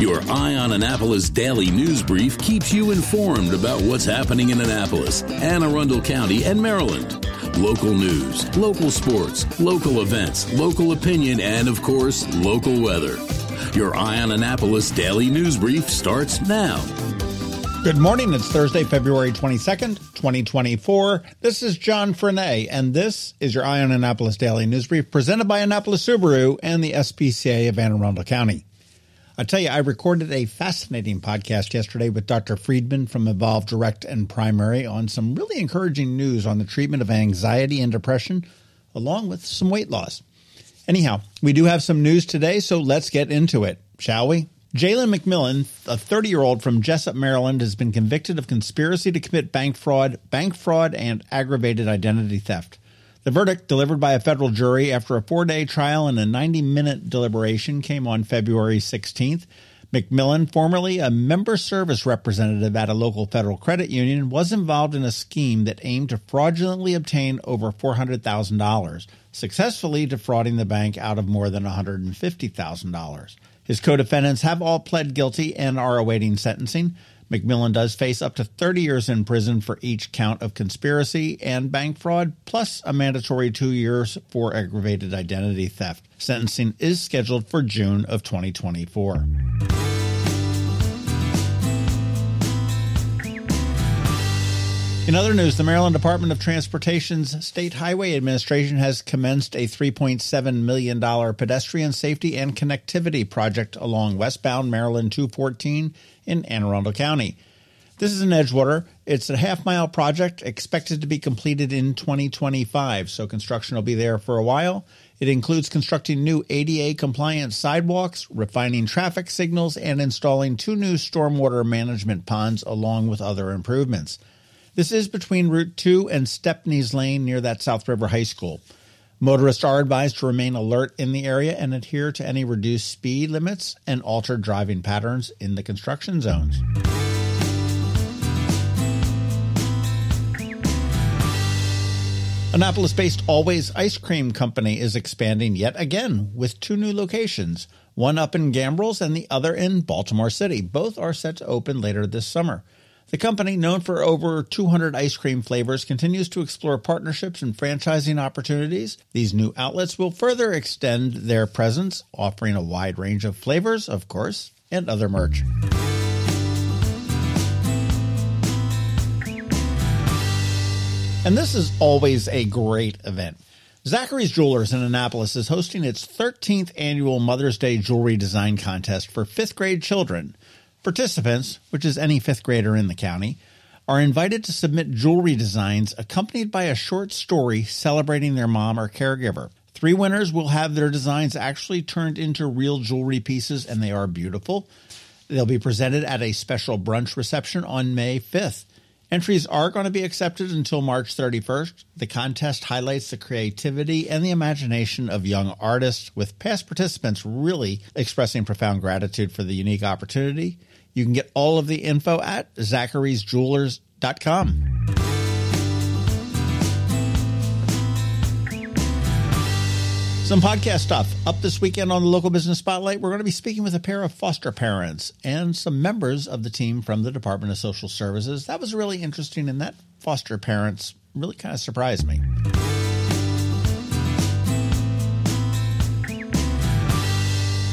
Your Eye on Annapolis daily news brief keeps you informed about what's happening in Annapolis, Anne Arundel County, and Maryland. Local news, local sports, local events, local opinion, and of course, local weather. Your Eye on Annapolis daily news brief starts now. Good morning. It's Thursday, February 22nd, 2024. This is John Frenaye, and this is your Eye on Annapolis Daily News Brief presented by Annapolis Subaru and the SPCA of Anne Arundel County. I tell you, I recorded a fascinating podcast yesterday with Dr. Friedman from Evolve Direct and Primary on some really encouraging news on the treatment of anxiety and depression, along with some weight loss. Anyhow, we do have some news today, so let's get into it, shall we? Jalen McMillan, a 30 year old from Jessup, Maryland, has been convicted of conspiracy to commit bank fraud, bank fraud, and aggravated identity theft. The verdict, delivered by a federal jury after a four day trial and a 90 minute deliberation, came on February 16th. McMillan, formerly a member service representative at a local federal credit union, was involved in a scheme that aimed to fraudulently obtain over $400,000, successfully defrauding the bank out of more than $150,000. His co defendants have all pled guilty and are awaiting sentencing. McMillan does face up to 30 years in prison for each count of conspiracy and bank fraud, plus a mandatory two years for aggravated identity theft. Sentencing is scheduled for June of 2024. In other news, the Maryland Department of Transportation's State Highway Administration has commenced a $3.7 million pedestrian safety and connectivity project along westbound Maryland 214 in Anne Arundel County. This is in Edgewater. It's a half mile project expected to be completed in 2025, so construction will be there for a while. It includes constructing new ADA compliant sidewalks, refining traffic signals, and installing two new stormwater management ponds along with other improvements. This is between Route 2 and Stepney's Lane near that South River High School. Motorists are advised to remain alert in the area and adhere to any reduced speed limits and altered driving patterns in the construction zones. Annapolis based Always Ice Cream Company is expanding yet again with two new locations, one up in Gambrills and the other in Baltimore City. Both are set to open later this summer. The company, known for over 200 ice cream flavors, continues to explore partnerships and franchising opportunities. These new outlets will further extend their presence, offering a wide range of flavors, of course, and other merch. And this is always a great event. Zachary's Jewelers in Annapolis is hosting its 13th annual Mother's Day Jewelry Design Contest for fifth grade children. Participants, which is any fifth grader in the county, are invited to submit jewelry designs accompanied by a short story celebrating their mom or caregiver. Three winners will have their designs actually turned into real jewelry pieces, and they are beautiful. They'll be presented at a special brunch reception on May 5th. Entries are going to be accepted until March 31st. The contest highlights the creativity and the imagination of young artists, with past participants really expressing profound gratitude for the unique opportunity. You can get all of the info at zacharysjewelers.com. Some podcast stuff. Up this weekend on the Local Business Spotlight, we're going to be speaking with a pair of foster parents and some members of the team from the Department of Social Services. That was really interesting, and that foster parents really kind of surprised me.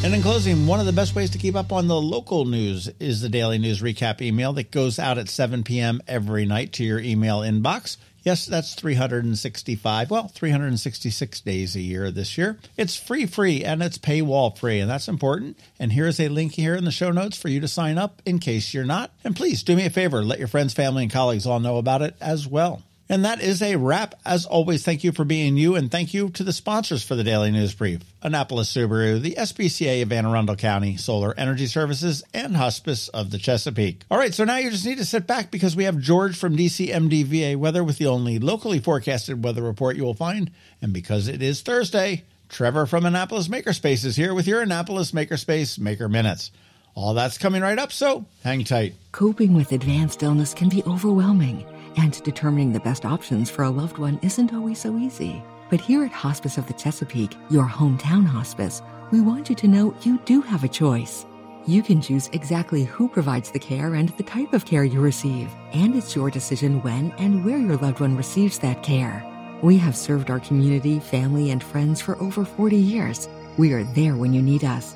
And in closing, one of the best ways to keep up on the local news is the daily news recap email that goes out at 7 p.m. every night to your email inbox. Yes, that's 365, well, 366 days a year this year. It's free, free, and it's paywall free, and that's important. And here's a link here in the show notes for you to sign up in case you're not. And please do me a favor, let your friends, family, and colleagues all know about it as well. And that is a wrap. As always, thank you for being you, and thank you to the sponsors for the Daily News Brief Annapolis Subaru, the SPCA of Anne Arundel County, Solar Energy Services, and Hospice of the Chesapeake. All right, so now you just need to sit back because we have George from DCMDVA Weather with the only locally forecasted weather report you will find. And because it is Thursday, Trevor from Annapolis Makerspace is here with your Annapolis Makerspace Maker Minutes. All that's coming right up, so hang tight. Coping with advanced illness can be overwhelming and determining the best options for a loved one isn't always so easy. But here at Hospice of the Chesapeake, your hometown hospice, we want you to know you do have a choice. You can choose exactly who provides the care and the type of care you receive, and it's your decision when and where your loved one receives that care. We have served our community, family, and friends for over 40 years. We are there when you need us.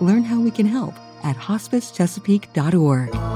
Learn how we can help at hospicechesapeake.org.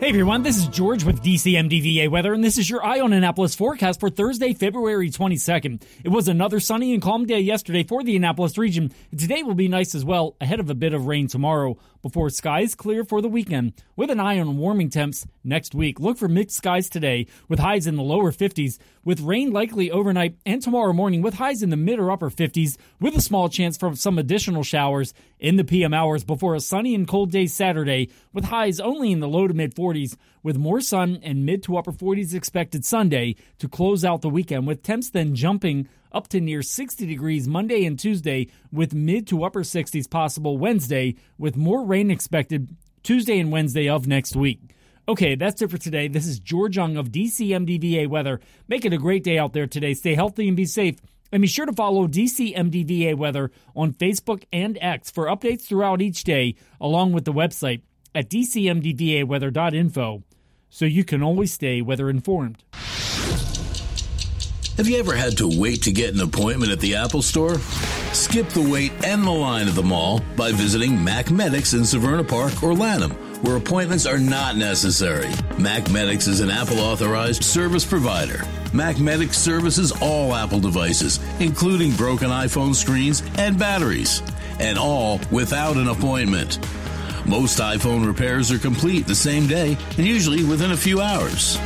Hey everyone, this is George with DCMDVA Weather, and this is your Eye on Annapolis forecast for Thursday, February 22nd. It was another sunny and calm day yesterday for the Annapolis region. Today will be nice as well, ahead of a bit of rain tomorrow, before skies clear for the weekend, with an eye on warming temps next week. Look for mixed skies today, with highs in the lower 50s, with rain likely overnight and tomorrow morning, with highs in the mid or upper 50s, with a small chance for some additional showers in the PM hours before a sunny and cold day Saturday, with highs only in the low to mid 40s, with more sun and mid to upper 40s expected Sunday to close out the weekend, with temps then jumping up to near 60 degrees Monday and Tuesday, with mid to upper 60s possible Wednesday, with more rain expected Tuesday and Wednesday of next week. Okay, that's it for today. This is George Young of DCMDVA Weather. Make it a great day out there today. Stay healthy and be safe. And be sure to follow DCMDVA Weather on Facebook and X for updates throughout each day, along with the website at dcmdvaweather.info, so you can always stay weather informed. Have you ever had to wait to get an appointment at the Apple Store? Skip the wait and the line at the mall by visiting Mac Medics in Severna Park or Lanham, where appointments are not necessary. Mac Medics is an Apple authorized service provider. Mac Medics services all Apple devices, including broken iPhone screens and batteries, and all without an appointment. Most iPhone repairs are complete the same day and usually within a few hours.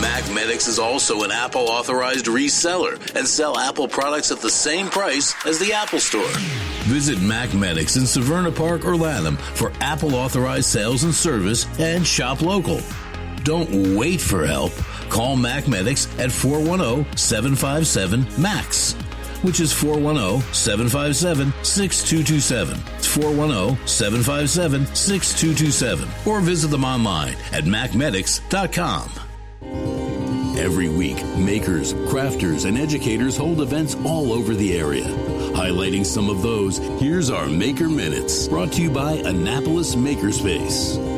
MacMedics is also an Apple authorized reseller and sell Apple products at the same price as the Apple Store. Visit MacMedics in Severna Park or Lanham for Apple authorized sales and service and shop local. Don't wait for help. Call MacMedics at 410 757 MACS which is 410 757 6227. It's 410 757 6227. Or visit them online at macmedics.com. Every week, makers, crafters, and educators hold events all over the area. Highlighting some of those, here's our Maker Minutes, brought to you by Annapolis Makerspace.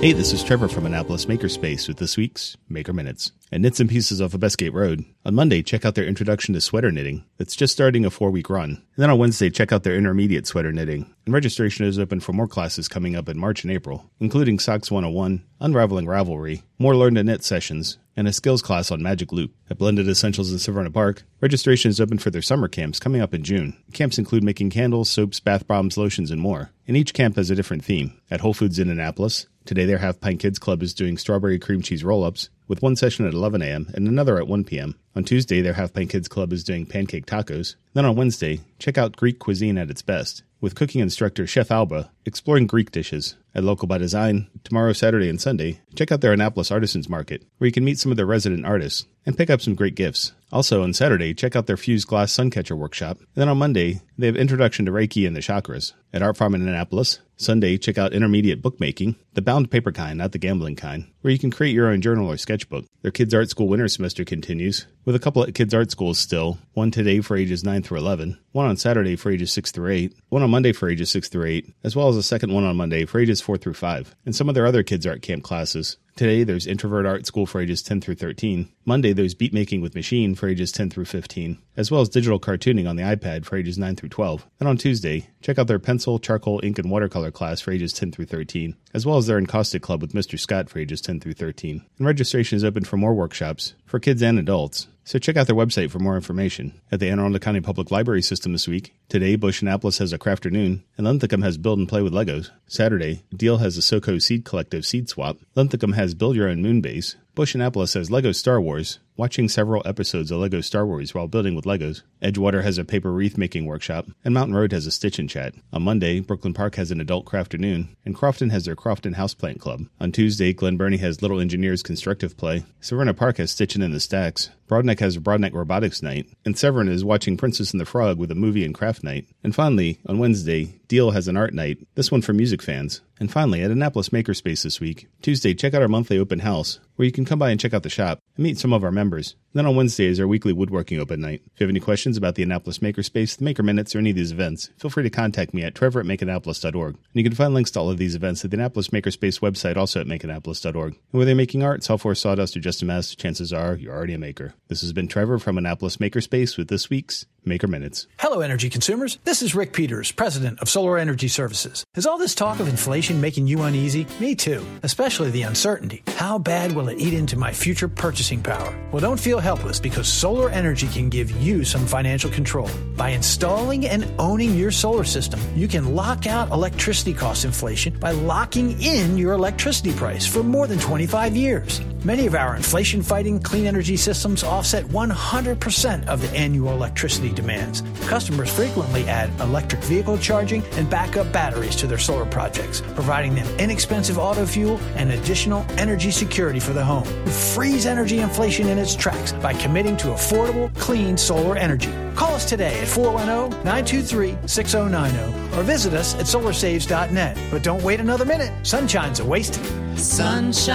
Hey, this is Trevor from Annapolis Makerspace with this week's Maker Minutes. At Knits and Pieces off of Bestgate Road, on Monday, check out their introduction to sweater knitting. It's just starting a four week run. And then on Wednesday, check out their intermediate sweater knitting. And registration is open for more classes coming up in March and April, including Socks 101, Unraveling Ravelry, more Learn to Knit sessions, and a skills class on Magic Loop. At Blended Essentials in Severna Park, registration is open for their summer camps coming up in June. Camps include making candles, soaps, bath bombs, lotions, and more. And each camp has a different theme. At Whole Foods in Annapolis, today their Half Pint Kids Club is doing strawberry cream cheese roll ups, with one session at 11 a.m. and another at 1 p.m. On Tuesday, their Half Pint Kids Club is doing pancake tacos. Then on Wednesday, check out Greek cuisine at its best, with cooking instructor Chef Alba exploring Greek dishes. At Local by Design, tomorrow, Saturday, and Sunday, check out their Annapolis Artisans Market, where you can meet some of their resident artists and pick up some great gifts. Also, on Saturday, check out their Fused Glass Suncatcher workshop. And then on Monday, they have Introduction to Reiki and the Chakras. At Art Farm in Annapolis, Sunday, check out Intermediate Bookmaking, the bound paper kind, not the gambling kind, where you can create your own journal or sketchbook. Their Kids Art School winter semester continues, with a couple at Kids Art Schools still, one today for ages 9 through 11, one on Saturday for ages 6 through 8, one on Monday for ages 6 through 8, as well as a second one on Monday for ages 4 through 5, and some of their other Kids Art Camp classes. Today, there's Introvert Art School for ages 10 through 13. Monday, there's Beat Making with Machine for ages 10 through 15, as well as digital cartooning on the iPad for ages 9 through 12. And on Tuesday, check out their pencil, charcoal, ink, and watercolor class for ages 10 through 13, as well as their Encaustic Club with Mr. Scott for ages 10 through 13. And registration is open for more workshops for kids and adults. So check out their website for more information. At the Anne Arundel County Public Library System this week, today Busch Annapolis has a crafternoon, and Linthicum has Build and Play with Legos. Saturday, Deal has a SoCo Seed Collective Seed Swap. Linthicum has Build Your Own Moon Base. Busch Annapolis has Lego Star Wars, watching several episodes of Lego Star Wars while building with Legos. Edgewater has a paper wreath making workshop, and Mountain Road has a stitch and chat. On Monday, Brooklyn Park has an adult crafternoon, and Crofton has their Crofton Houseplant Club. On Tuesday, Glen Burnie has Little Engineers Constructive Play. Severna Park has Stitching in the Stacks. Broadneck has a Broadneck Robotics Night, and Severn is watching Princess and the Frog with a movie and craft night. And finally, on Wednesday, Deal has an art night, this one for music fans. And finally, at Annapolis Makerspace this week, Tuesday, check out our monthly open house, where you can come by and check out the shop and meet some of our members. Then on Wednesdays, our weekly woodworking open night. If you have any questions about the Annapolis Makerspace, the Maker Minutes, or any of these events, feel free to contact me at trevor at makeannapolis.org. And you can find links to all of these events at the Annapolis Makerspace website, also at makeannapolis.org. And whether you're making art, software, sawdust, or just a mess, chances are you're already a maker. This has been Trevor from Annapolis Makerspace with this week's Maker Minutes. Hello, energy consumers. This is Rick Peters, president of Solar Energy Services. Is all this talk of inflation making you uneasy? Me too, especially the uncertainty. How bad will it eat into my future purchasing power? Well, don't feel helpless because solar energy can give you some financial control. By installing and owning your solar system, you can lock out electricity cost inflation by locking in your electricity price for more than 25 years. Many of our inflation fighting clean energy systems offset 100% of the annual electricity demands. Customers frequently add electric vehicle charging and backup batteries to their solar projects, providing them inexpensive auto fuel and additional energy security for the home. Freeze energy inflation in its tracks by committing to affordable, clean solar energy. Call us today at 410 923 6090 or visit us at solarsaves.net. But don't wait another minute. Sunshine's a waste. Sunshine,